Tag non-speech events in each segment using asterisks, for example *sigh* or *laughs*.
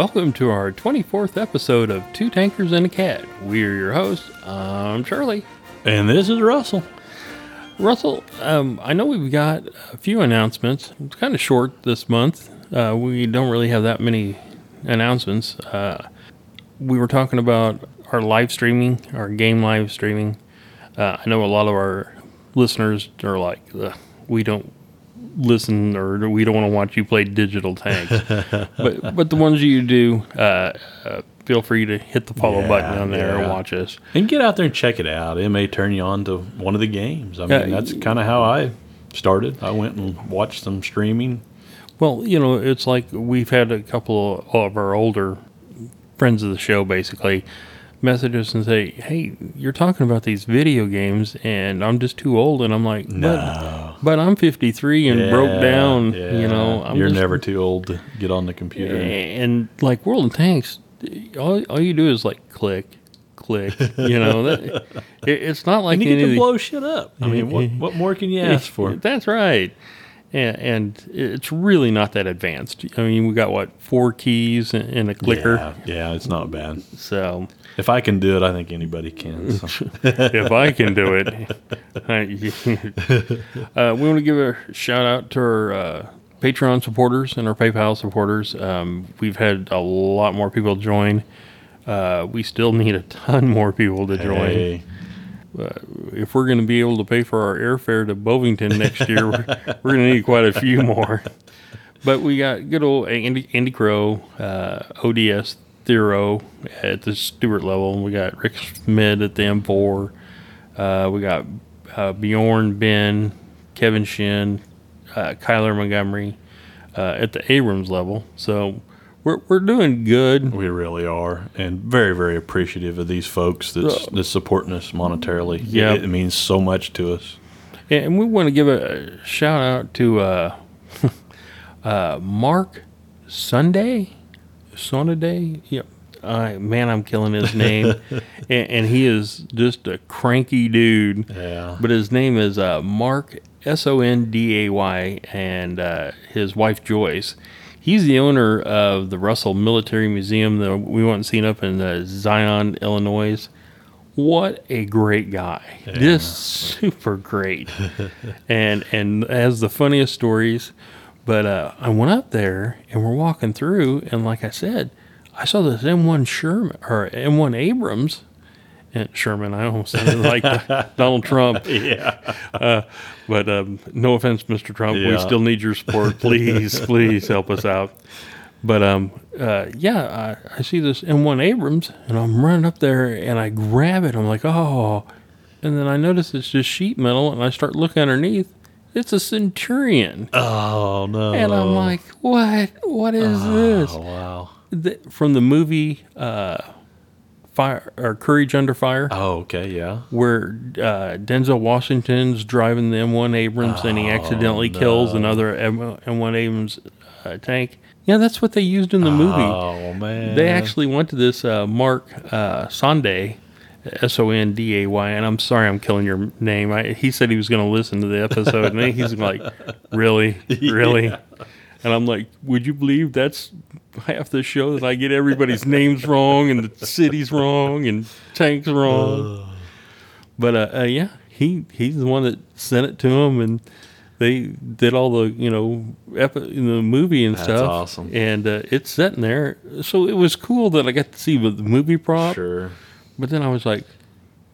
Welcome to our 24th episode of Two Tankers and a Cat. We're your hosts. I'm Charlie. And this is Russell. Russell, um, I know we've got a few announcements. It's kind of short this month. Uh, we don't really have that many announcements. Uh, we were talking about our live streaming, our game live streaming. Uh, I know a lot of our listeners are like, we don't listen or we don't want to watch you play digital tanks. *laughs* but but the ones you do, uh, uh, feel free to hit the follow Yeah, button on there and watch us. And get out there and check it out. It may turn you on to one of the games. I mean, Yeah, that's kind of how I started. I went and watched some streaming. Well, you know, it's like we've had a couple of our older friends of the show basically message us and say, "Hey, you're talking about these video games, and I'm just too old." And I'm like, "But, No. But I'm 53 and broke down. yeah. You know, I'm You're just- never too old to get on the computer. And like World of Tanks, all, all you do is like click, click. You know, that, *laughs* it, it's not like and you get to blow shit up. I mean, what, what more can you ask for? That's right. And, and it's really not that advanced. I mean, we got what four keys and, and a clicker. Yeah, yeah, it's not bad. So If I can do it, I think anybody can. So. *laughs* if I can do it, *laughs* uh, we want to give a shout out to our uh, Patreon supporters and our PayPal supporters. Um, we've had a lot more people join. Uh, we still need a ton more people to join. Hey, if we're going to be able to pay for our airfare to Bovington next year, we're, we're going to need quite a few more. But we got good old Andy, Andy Crow, uh, ODS Thero at the Stuart level. We got Rick Smith at the M4. Uh, we got uh, Bjorn, Ben, Kevin Shin, uh, Kyler Montgomery uh, at the Abrams level. So we're, we're doing good. we really are, and very, very appreciative of these folks that's, that's supporting us monetarily. Yeah. it, it means so much to us. And we want to give a shout out to uh, *laughs* uh, Mark Sunday, Sunday. Yep. Uh, man, I'm killing his name, *laughs* and, and he is just a cranky dude. Yeah. But his name is uh, Mark S O N D A Y, and uh, his wife Joyce. He's the owner of the Russell Military Museum that we went and seen up in uh, Zion, Illinois. What a great guy! Just super great, *laughs* and and has the funniest stories. But uh, I went up there and we're walking through, and like I said, I saw this M1 Sherman or M1 Abrams. And Sherman, I almost sounded like *laughs* Donald Trump. *laughs* Yeah. Uh, but um, no offense, Mr. Trump, we still need your support. Please, *laughs* please help us out. But um, uh, yeah, I, I see this M1 Abrams, and I'm running up there, and I grab it. I'm like, oh, and then I notice it's just sheet metal, and I start looking underneath. It's a Centurion, Oh no. and I'm like, what? What is this? oh wow. The, from the movie uh, Fire or Courage Under Fire Oh okay, yeah. where uh, Denzel Washington's driving the M1 Abrams and he accidentally kills another M- M1 Abrams uh, tank. Yeah, that's what they used in the movie. Oh man. They actually went to this uh, Mark uh, Sonday, S O N D A Y, and I'm sorry I'm killing your name. I, he said he was going to listen to the episode, and he's like, *laughs* "Really, really?" And I'm like, "Would you believe that's half the show that I get everybody's names wrong and the cities wrong and tanks wrong?" But uh, uh, yeah, he he's the one that sent it to him, and they did all the you know epi- in the movie and That's stuff. awesome. And uh, it's sitting there, so it was cool that I got to see the movie prop. Sure. But then I was like,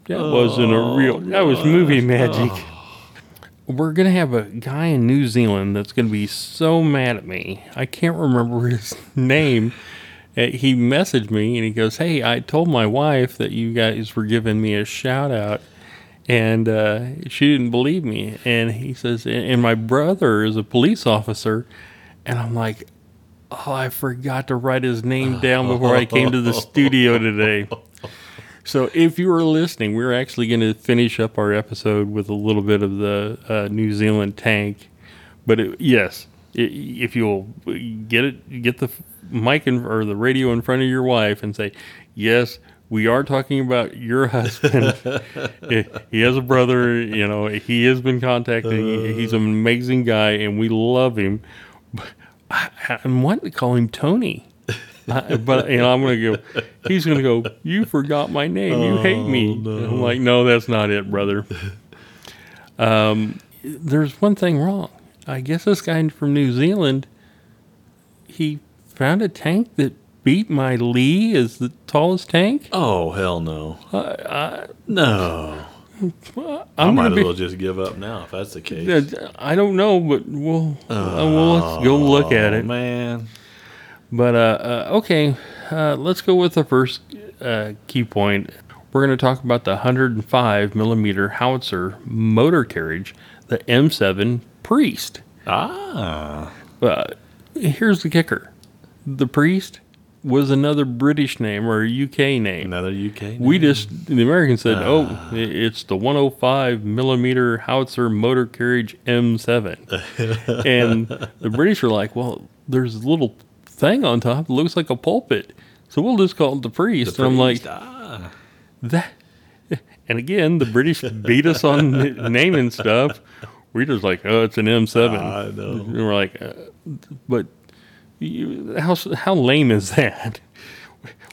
that wasn't a real. That was movie magic. We're gonna have a guy in New Zealand that's gonna be so mad at me. I can't remember *laughs* his name. Uh, He messaged me and he goes, "Hey, I told my wife that you guys were giving me a shout out." and uh, she didn't believe me. And he says, and my brother is a police officer, and I'm like, oh, I forgot to write his name down before I came to the studio today. *laughs* So if you were listening, we're actually going to finish up our episode with a little bit of the uh, New Zealand tank. But it, yes, i if you'll get it, get the mic in, or the radio in front of your wife and say, yes, we are talking about your *laughs* husband. *laughs* he has a brother, you know, he has been contacting. He's an amazing guy, and we love him. But I, I'm wanting to call him Tony. I, but you know, I'm gonna go. He's gonna go. You forgot my name. You hate me. I'm like, no, that's not it, brother. Um, there's one thing wrong. I guess this guy from New Zealand, he found a tank that beat my Lee as the tallest tank. Oh hell no! no, I I'm might gonna as well just give up now if that's the case. I don't know, but we'll uh, well let's go look at Oh, it. man. But uh, uh, okay, uh, let's go with the first uh, key point. We're going to talk about the 105 millimeter howitzer motor carriage, the M7 Priest. Ah, Uh, here's the kicker: the Priest was another British name or a UK name. another UK. Name. We just the Americans said, "Oh, it's the 105 millimeter howitzer motor carriage M7," *laughs* and the British were like, "Well, there's a little thing on top looks like a pulpit, so we'll just call it the priest." and I'm like, ah. "That." And again, the British beat us on naming stuff. We're just like, "Oh, it's an M7." I know. And we're like, uh, "But you, how how lame is that?"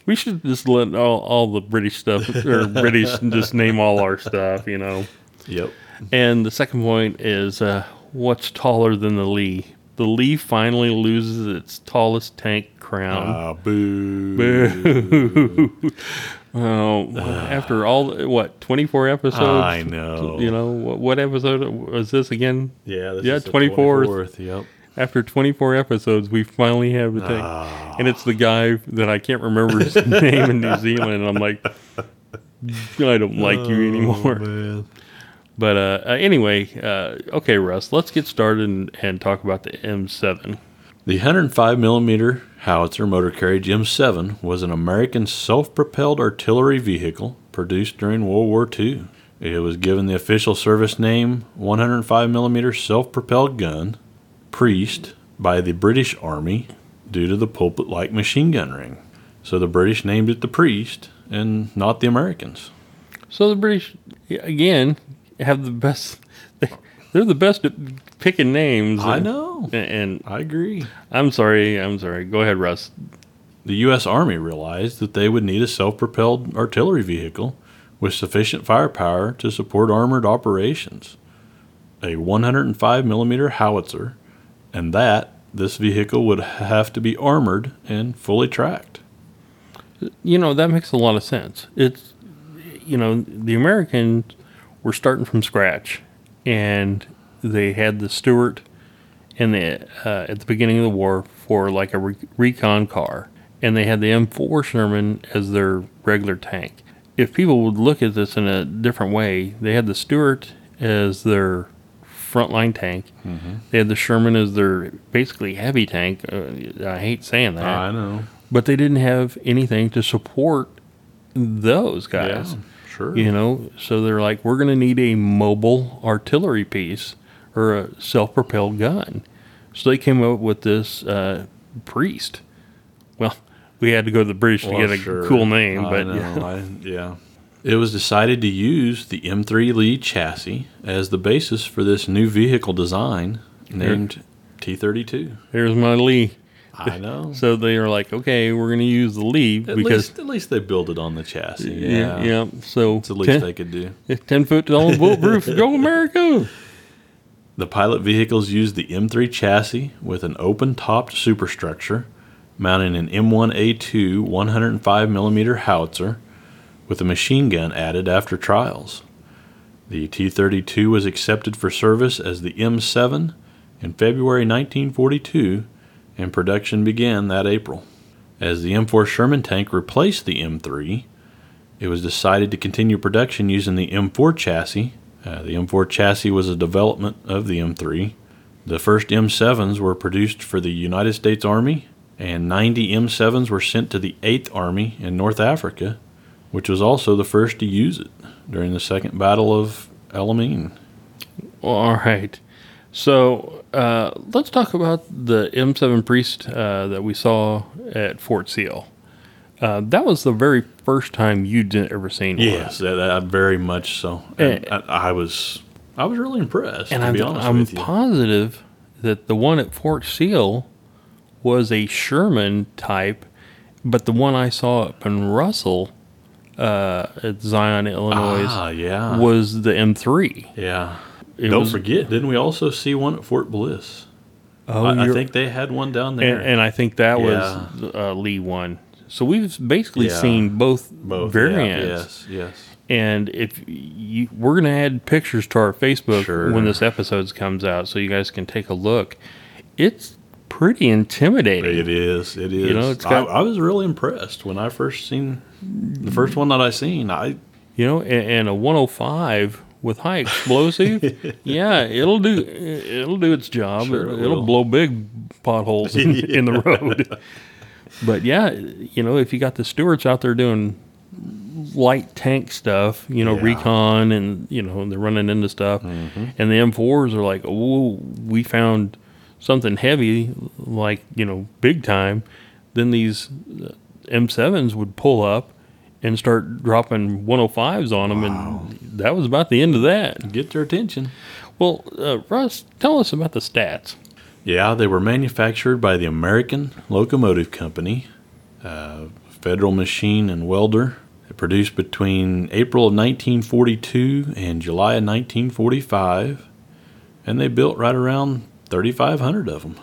We should just let all, all the British stuff or British just name all our stuff, you know. Yep. And the second point is uh, what's taller than the Lee? The Lee finally loses its tallest tank crown. Ah, boo. Boo. *laughs* oh, after all, what, 24 episodes? I know. You know, what, what episode was this again? Yeah. This Yeah, is the 24th. 24th, Yep. After 24 episodes, we finally have the tank. Ah. And it's the guy that I can't remember his *laughs* name in New Zealand. And I'm like, I don't like you anymore. Oh, man. But uh, uh, anyway, uh, okay, Russ, let's get started and, and talk about the M7. The 105 millimeter howitzer motor carriage M7 was an American self-propelled artillery vehicle produced during World War II. It was given the official service name 105 millimeter self-propelled gun, Priest, by the British Army due to the pulpit-like machine gun ring. So the British named it the Priest and not the Americans. So the British, again, have the best. They, they're the best at picking names. I and- know. And I agree. I'm sorry, I'm sorry. Go ahead, Russ. The U.S. Army realized that they would need a self propelled artillery vehicle with sufficient firepower to support armored operations. A 105 millimeter howitzer, and that this vehicle would have to be armored and fully tracked. You know, that makes a lot of sense. It's, you know, the Americans were starting from scratch and they had the Stuart in the, uh, at the beginning of the war for like a re- recon car. And they had the M4 Sherman as their regular tank. If people would look at this in a different way, they had the Stuart as their frontline tank. They had the Sherman as their basically heavy tank. Uh, I hate saying that I know. but they didn't have anything to support those guys. Yeah, sure. You know, so they're like, we're going to need a mobile artillery piece or a self-propelled gun. So they came up with this uh, priest. Well, we had to go to the British to get a sure. cool name, I but know, I- yeah. It was decided to use the M3 Lee chassis as the basis for this new vehicle design named T32. here's my Lee. I *laughs* know. So they are like, okay, we're going to use the Lee At because least, at least they build it on the chassis. yeah, Yeah, yeah. So It's the least 10, they could do. 10 foot to tall bulletproof, *laughs* go America! The pilot vehicles used the M3 chassis with an open-topped superstructure, mounting an M1A2 105 millimeter howitzer, with a machine gun added after trials. The T-32 was accepted for service as the M7 in February 1942, and production began that April. As the M4 Sherman tank replaced the M3, it was decided to continue production using the M4 chassis. Uh, the M4 chassis was a development of the M3. The first M7s were produced for the United States Army, and 90 M7s were sent to the 8th Army in North Africa, which was also the first to use it during the Second Battle of El Alamein. All right. So uh, let's talk about the M7 Priest uh, that we saw at Fort Sill. Uh, that was the very first time you'd ever seen one. Yes, that, that very much so. And I, I was I was really impressed. And to I'm, be honest I'm with you. positive that the one at Fort Sill was a Sherman type, But the one I saw up in Russell, uh, at Zion, Illinois, Ah, yeah. was the M3. yeah. Don't was- forget, didn't we also see one at Fort Bliss? Oh, I, I think they had one down there. and, and I think that Yeah. was uh, Lee one. So we've basically Yeah. seen both, Both yeah, variants. yes, yes. And if you, we're going to add pictures to our Facebook Sure. when this episode comes out, so you guys can take a look. It's pretty intimidating. It is. It is. You know, it's got- I, I was really impressed when I first seen the first one that I seen. I You know, and, and a 105 with high explosive, *laughs* yeah, it'll do it'll do its job. Sure it will. blow big potholes in, *laughs* in the road. But yeah, you know, if you got the Stuarts out there doing light tank stuff, you know, Yeah. recon and you know, they're running into stuff, Mm-hmm. and the M4s are like, oh, we found something heavy, like you know, big time. Then these uh, M7s would pull up and start dropping 105s on them, and that was about the end of that. get their attention. Well, uh, Russ, tell us about the stats. Yeah, they were manufactured by the American Locomotive Company, uh, Federal Machine and Welder. They produced between April of 1942 and July of 1945, and they built right around 3,500 of them.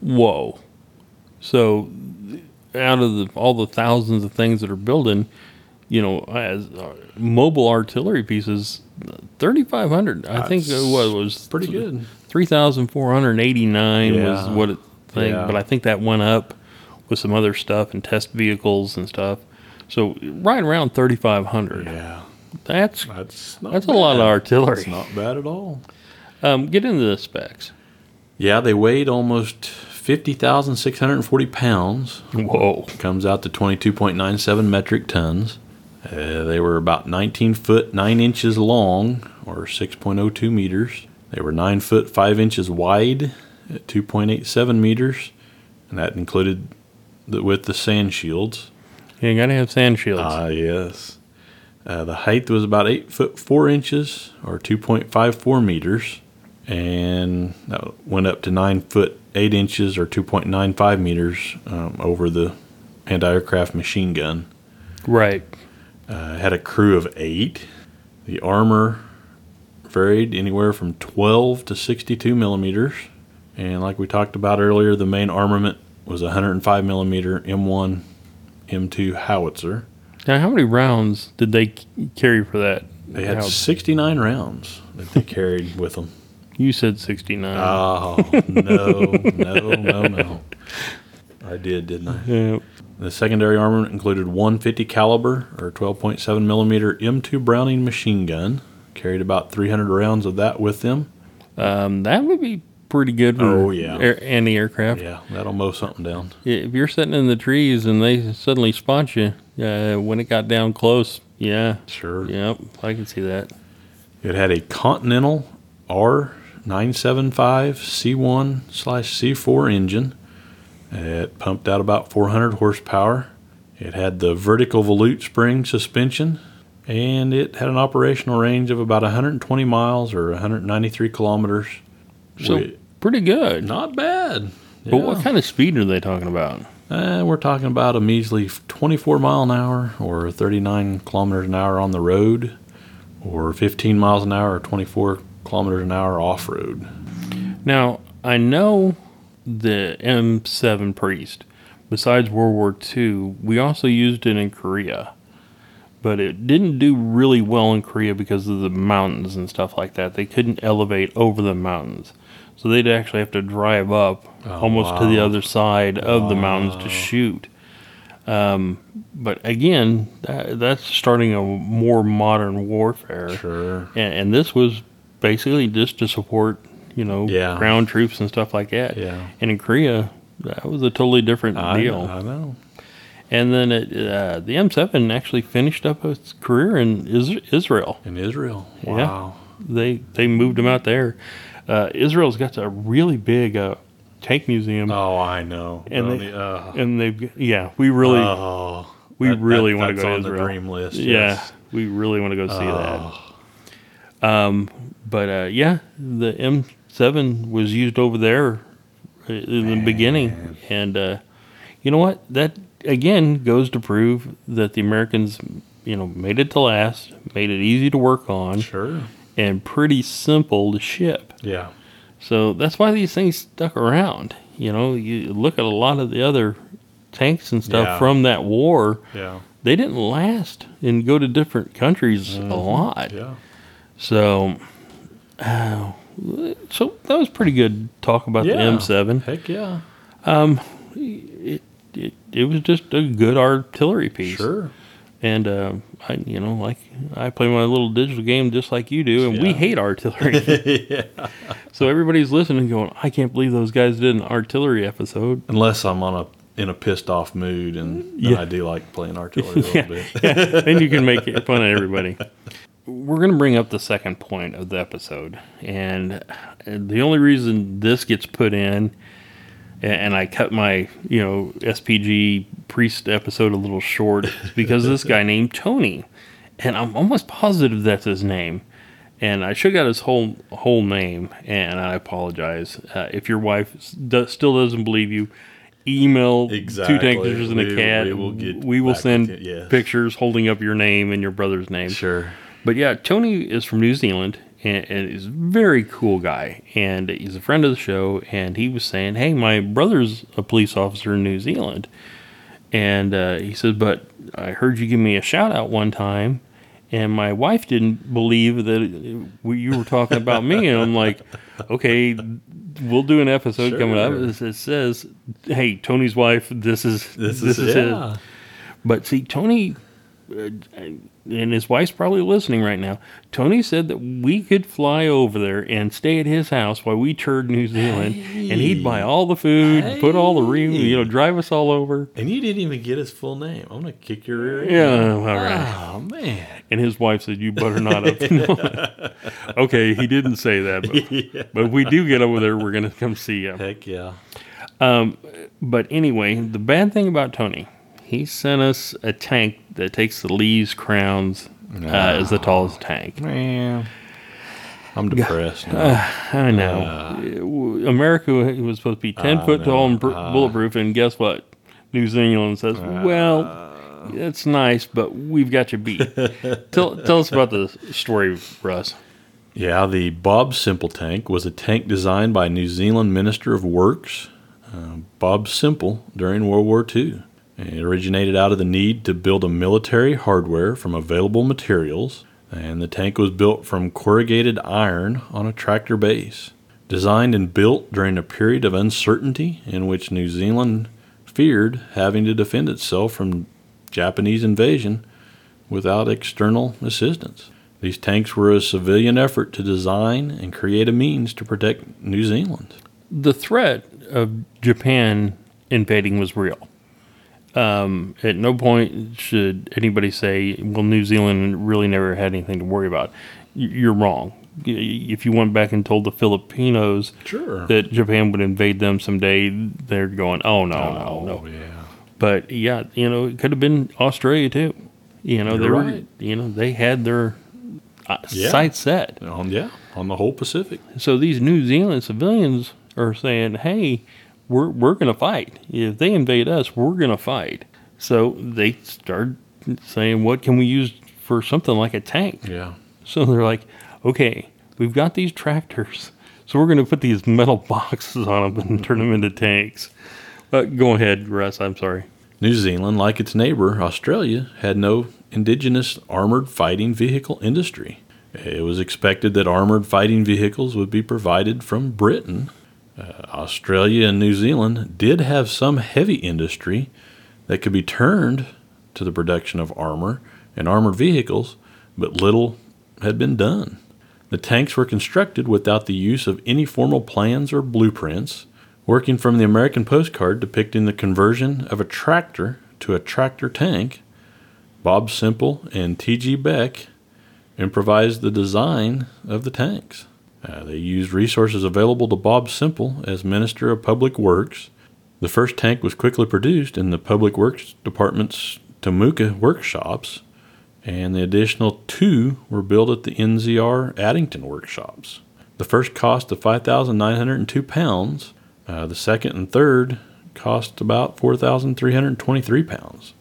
Whoa! So, out of the, all the thousands of things that are building, you know, as uh, mobile artillery pieces, 3,500. I think it what was Pretty good. 3,489 was what it think, Yeah. but I think that went up with some other stuff and test vehicles and stuff. So right around 3,500. Yeah, That's that's not that's a lot of artillery. It's not bad at all. Um, get into the specs. Yeah, they weighed almost 50,640 pounds. Whoa. Comes out to 22.97 metric tons. Uh, they were about 19 foot 9 inches long, or 6.02 meters. They were 9 foot 5 inches wide at 2.87 meters, and that included the, with the sand shields. You gotta have sand shields. Ah, yes. Uh, the height was about 8 foot 4 inches, or 2.54 meters, and that went up to 9 foot 8 inches, or 2.95 meters, um, over the anti aircraft machine gun. right. Uh, had a crew of eight. The armor varied anywhere from 12 to 62 millimeters. And like we talked about earlier, the main armament was a 105 millimeter M1, M2 howitzer. Now, how many rounds did they c- carry for that? They had How- 69 rounds that they *laughs* carried with them. you said 69. Oh, no, no, no, no. *laughs* I did, didn't I? Yeah. The secondary armament included one 50 caliber or 12.7 millimeter M2 Browning machine gun. Carried about 300 rounds of that with them. Um, that would be pretty good for Oh, yeah. air, anti-aircraft. Yeah, that'll mow something down. If you're sitting in the trees and they suddenly spot you, uh, when it got down close, yeah, Sure. yep, I can see that. It had a Continental R975 C1 slash C4 engine. It pumped out about 400 horsepower. It had the vertical volute spring suspension, and it had an operational range of about 120 miles or 193 kilometers. So Wait, pretty good. not bad. But Yeah. what kind of speed are they talking about? Uh, we're talking about a measly 24 mile an hour or 39 kilometers an hour on the road, or 15 miles an hour or 24 kilometers an hour off road. Now, I know the M7 Priest, besides World War II, we also used it in Korea. But it didn't do really well in Korea because of the mountains and stuff like that. They couldn't elevate over the mountains. So they'd actually have to drive up Oh, almost to the other side of the mountains to shoot. Um, but again, that, that's starting a more modern warfare. Sure. And, and this was basically just to support, you know, Yeah. ground troops and stuff like that. Yeah. And in Korea, that was a totally different I deal. know. I know. And then it, uh, the M7 actually finished up its career in Is- Israel. In Israel. Yeah. Wow. They they moved them out there. Uh, Israel's got a really big uh, tank museum, Oh, I know. And they- e- uh, and they've yeah, we really oh, we that- really that- want to go to on Israel. the dream list. Yeah, yes. we really want to go see that. Oh, But uh, yeah, the M7 was used over there in the beginning, and uh, you know what? That again goes to prove that the Americans, you know, made it to last, made it easy to work on, Sure. and pretty simple to ship. Yeah. So that's why these things stuck around. You know, you look at a lot of the other tanks and stuff Yeah. from that war, Yeah. they didn't last and go to different countries a lot. Mm-hmm. Yeah. So, uh, so that was pretty good talk about the M7. Heck yeah. It, it it was just a good artillery piece. Sure. And uh, I, you know, like I play my little digital game just like you do, and we hate artillery. *laughs* *laughs* yeah. so everybody's listening, going, "I can't believe those guys did an artillery episode." Unless I'm on a in a pissed off mood, and Yeah. I do like playing artillery a little *laughs* Yeah. bit. yeah, then you can make fun of everybody. We're going to bring up the second point of the episode, and the only reason this gets put in, and I cut my you know SPG priest episode a little short, is because of this guy *laughs* named Tony, and I'm almost positive that's his name. And I should have got his whole whole name, and I apologize uh, if your wife still doesn't believe you. Email Exactly. two tankers and a cat. we will get we will send yes. pictures holding up your name and your brother's name. Sure. But yeah, Tony is from New Zealand and, and a very cool guy. And he's a friend of the show. And he was saying, Hey, my brother's a police officer in New Zealand. And uh, he said, But I heard you give me a shout out one time. And my wife didn't believe that it- you were talking about me. And I'm like, Okay, we'll do an episode coming up. Sure. It says, Hey, Tony's wife, this is This, this is, is his. yeah. But see, Tony, uh, and his wife's probably listening right now. Tony said that we could fly over there and stay at his house while we toured New Zealand, and he'd buy all the food, put all the re, you know, drive us all over. And you didn't even get his full name. I'm gonna kick your end. Yeah, all right. Oh man. And his wife said, "You better not have." *laughs* okay, he didn't say that, but, *laughs* yeah. but if we do get over there, we're gonna come see you. Heck yeah. Um, but anyway, the bad thing about Tony, he sent us a tank that takes the leaves crowns uh, as the tallest tank. Man. I'm depressed. now. I know. America was supposed to be 10 foot tall and br- bulletproof, and guess what? New Zealand says, well, that's nice, but we've got you beat. *laughs* tell, tell us about the story, Russ. Yeah, the Bob Semple tank was a tank designed by New Zealand Minister of Works, uh, Bob Semple, during World War II. It originated out of the need to build a military hardware from available materials, and the tank was built from corrugated iron on a tractor base. Designed and built during a period of uncertainty in which New Zealand feared having to defend itself from Japanese invasion without external assistance. These tanks were a civilian effort to design and create a means to protect New Zealand. The threat of Japan invading was real. Um, at no point should anybody say, well, New Zealand really never had anything to worry about. You're wrong. If you went back and told the Filipinos Sure. that Japan would invade them someday, they're going, oh, no, no, no. yeah. But yeah, you know, it could have been Australia too. You know, they were, right. you know, they had their uh, Yeah. sights set. On, yeah, on the whole Pacific. So these New Zealand civilians are saying, "Hey, we're we're going to fight. If they invade us, we're going to fight." So they started saying, "What can we use for something like a tank?" Yeah. So they're like, "Okay, we've got these tractors, so we're going to put these metal boxes on them and turn them into tanks." Uh, go ahead, Russ. I'm sorry. New Zealand, like its neighbor, Australia, had no indigenous armored fighting vehicle industry. It was expected that armored fighting vehicles would be provided from Britain. Uh, Australia and New Zealand did have some heavy industry that could be turned to the production of armor and armored vehicles, but little had been done. The tanks were constructed without the use of any formal plans or blueprints, working from the American postcard depicting the conversion of a tractor to a tractor tank. Bob Semple and T.G. Beck improvised the design of the tanks. Uh, they used resources available to Bob Semple as Minister of Public Works. The first tank was quickly produced in the Public Works Department's Temuka workshops, and the additional two were built at the NZR Addington workshops. The first cost of 5,902 pounds. Uh, the second and third cost about 4,323 pounds,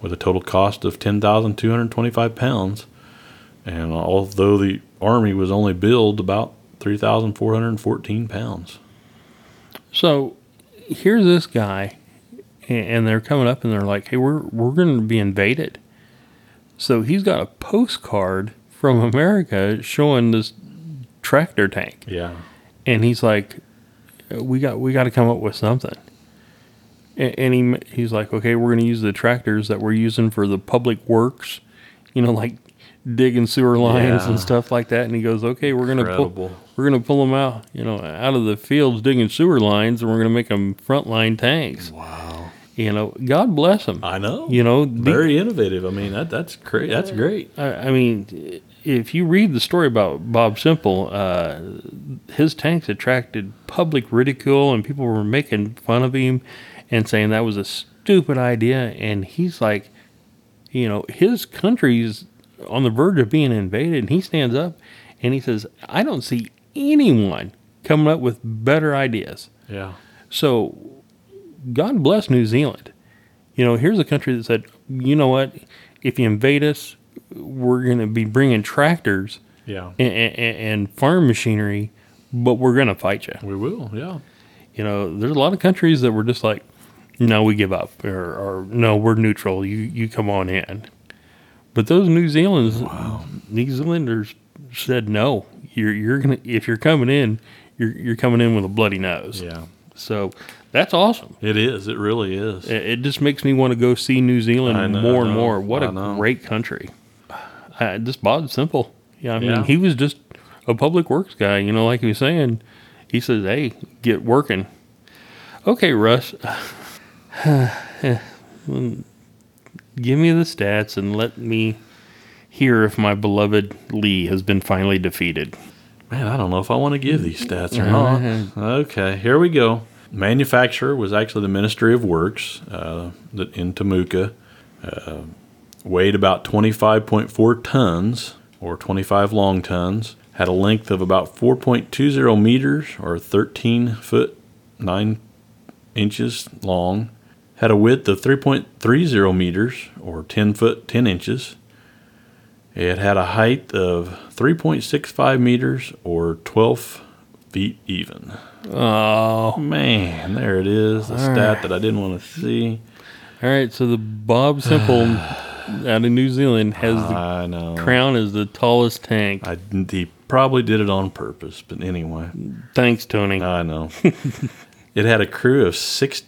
with a total cost of 10,225 pounds. And although the Army was only billed about 3,414 pounds. So here's this guy, and they're coming up and they're like, "Hey, we're we're going to be invaded." So he's got a postcard from America showing this tractor tank, Yeah. and he's like, "We got we got to come up with something." And he he's like, "Okay, we're going to use the tractors that we're using for the public works, you know, like digging sewer lines Yeah. and stuff like that." And he goes, "Okay, we're going to pull." We're to pull them out, you know, out of the fields digging sewer lines, and we're going to make them frontline tanks. Wow. You know, God bless them. I know. You know, the- very innovative. I mean, that that's great. That's great. I, I mean, if you read the story about Bob Semple, uh, his tanks attracted public ridicule, and people were making fun of him and saying that was a stupid idea. And he's like, you know, his country's on the verge of being invaded, and he stands up and he says, I don't see anyone coming up with better ideas. Yeah. So, God bless New Zealand. You know, here's a country that said, you know what? If you invade us, we're going to be bringing tractors Yeah. and, and, and farm machinery, but we're going to fight you. We will. Yeah. You know, there's a lot of countries that were just like, no, we give up, or, or no, we're neutral. You you come on in. But those New Zealanders, New Zealanders said no. You're you're gonna if you're coming in, you're you're coming in with a bloody nose. Yeah. So that's awesome. It is. It really is. It, it just makes me want to go see New Zealand know, more and more. What I a know. great country! I, just Bob's simple. Yeah, I mean, Yeah. he was just a public works guy. You know, like he was saying, he says, "Hey, get working." Okay, Russ, *sighs* *sighs* *sighs* give me the stats and let me hear if my beloved Lee has been finally defeated. Man, I don't know if I want to give these stats or *laughs* not. Okay, here we go. Manufacturer was actually the Ministry of Works uh, that- in Temuka. Uh, weighed about 25.4 tons or 25 long tons. Had a length of about 4.20 meters or 13 foot 9 inches long. Had a width of 3.30 meters or 10 foot 10 inches. It had a height of 3.65 meters or 12 feet even. Oh, Man, there it is. The stat that I didn't want to see. all right. So the Bob Semple *sighs* out of New Zealand has the I know. crown as the tallest tank. I, he probably did it on purpose, but anyway, Thanks, Tony. I know. *laughs* it had a crew of six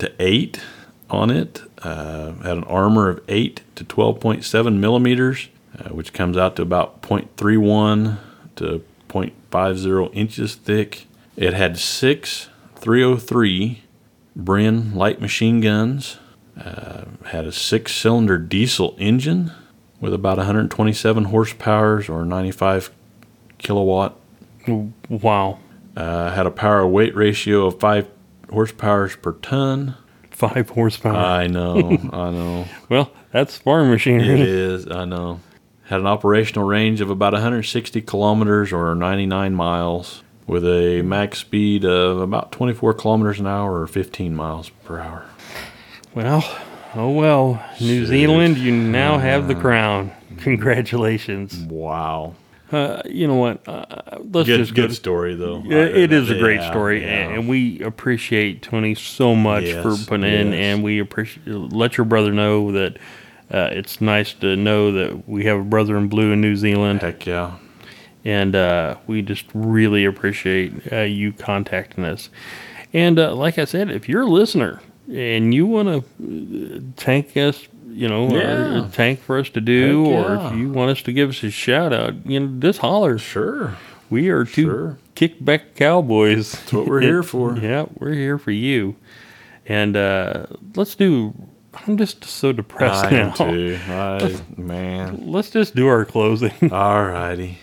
to eight on it. Uh, had an armor of eight to 12.7 millimeters, uh, which comes out to about 0.31 to 0.50 inches thick. It had six 303 Bren light machine guns. Uh, had a six cylinder diesel engine with about 127 horsepower or 95 kilowatt Wow. uh, had a power weight ratio of five horsepower per ton. Five horsepower. I know, *laughs* I know. well, that's farm It machinery. is, I know. Had an operational range of about 160 kilometers or 99 miles, with a max speed of about 24 kilometers an hour or 15 miles per hour. Well, oh well. New. Zealand, you now have the crown. Congratulations. Wow. Uh, you know what? Uh, let's Good, just go. good story, though. Yeah, it is a great Yeah, story, yeah. and we appreciate Tony so much Yes, for putting in, and we appreciate let your brother know that uh, it's nice to know that we have a brother in blue in New Zealand, Heck yeah. and uh, we just really appreciate uh, you contacting us. And uh, like I said, if you're a listener and you want to tank us, you know, Yeah. tank for us to do, Heck or yeah. if you want us to give us a shout out, you know, just holler. Sure. We are two Sure. kickback cowboys. That's what we're here for. *laughs* yeah, we're here for you. And uh, let's do. I'm just so depressed I now. am too. *laughs* I, man. Let's just do our closing. *laughs* Alrighty.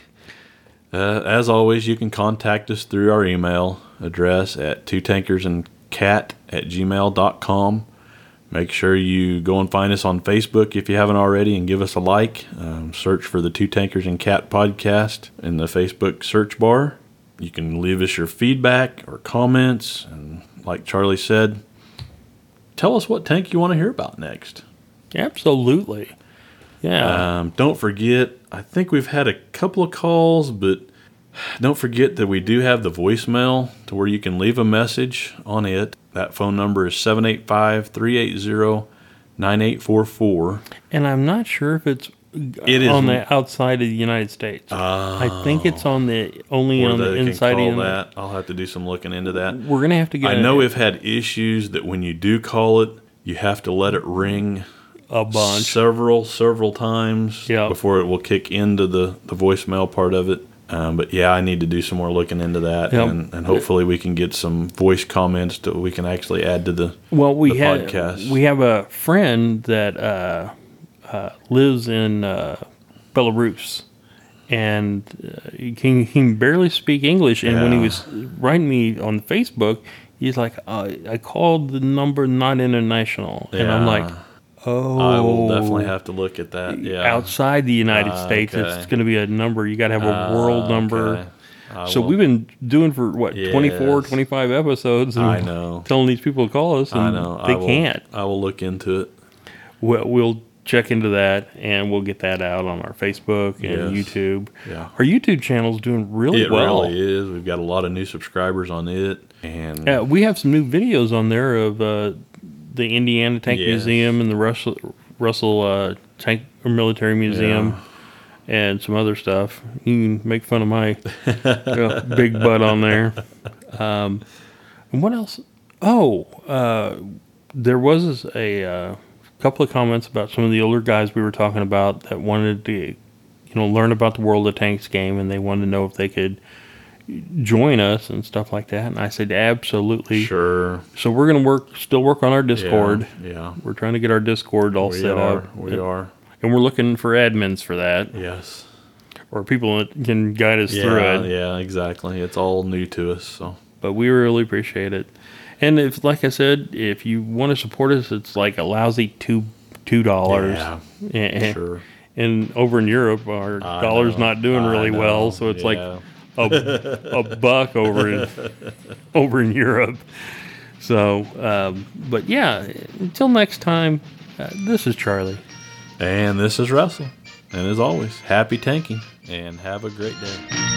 Uh, as always, you can contact us through our email address at two tankers and cat at gmail.com. Make sure you go and find us on Facebook if you haven't already and give us a like. Um, search for the Two Tankers and Cat podcast in the Facebook search bar. You can leave us your feedback or comments. And like Charlie said, tell us what tank you want to hear about next. Absolutely. Yeah. Um, don't forget, I think we've had a couple of calls, but don't forget that we do have the voicemail to where you can leave a message on it. That phone number is 785 380 9844. and I'm not sure if it's It is- on the outside of the United States. I think it's oh. on the only on the inside. call Of the, that. I'll have to do some looking into that. we're gonna have to get. I know we've had issues that when you do call it, you have to let it ring a bunch. several, several times Yeah. before it will kick into the, the voicemail part of it. Um, but yeah, I need to do some more looking into that, Yep. and, and hopefully we can get some voice comments that we can actually add to the. Well, we the have podcast. we have a friend that uh, uh, lives in uh, Belarus, and uh, he, can, he can barely speak English. And when he was writing me on Facebook, he's like, uh, "I called the number not international," and I'm like, Yeah. "Oh, I will definitely have to look at that. Yeah, outside the United Ah, States, okay. it's going to be a number. You got to have a world Ah, number." okay. So will- we've been doing for what 24, 25 episodes. And I know. Telling these people to call us, and I know they I will, can't. I will look into it. We'll, we'll check into that, and we'll get that out on our Facebook and Yes. YouTube. Yeah. Our YouTube channel is doing really It well. really is. We've got a lot of new subscribers on it, and Yeah, we have some new videos on there of uh, the Indiana Tank Yes. Museum and the Russell Russell uh, Tank or Military Museum. And some other stuff. You can make fun of my uh, big butt on there. Um, and what else? Oh, uh, there was a uh, couple of comments about some of the older guys we were talking about that wanted to, you know, learn about the World of Tanks game, and they wanted to know if they could join us and stuff like that. And I said, absolutely. sure, So we're gonna work, still work on our Discord. Yeah, yeah. We're trying to get our Discord all we set are. up, We and, are. and we're looking for admins for that, Yes. or people that can guide us through Yeah, it. yeah, exactly. It's all new to us, so But we really appreciate it. And if, like I said, if you want to support us, it's like a lousy two two dollars. yeah, and, sure. and over in Europe, our I dollar's know, not doing really well, so it's like yeah. A, a buck over in over in Europe. So, um, but yeah, until next time, uh, this is Charlie. And this is Russell. And as always, happy tanking and have a great day.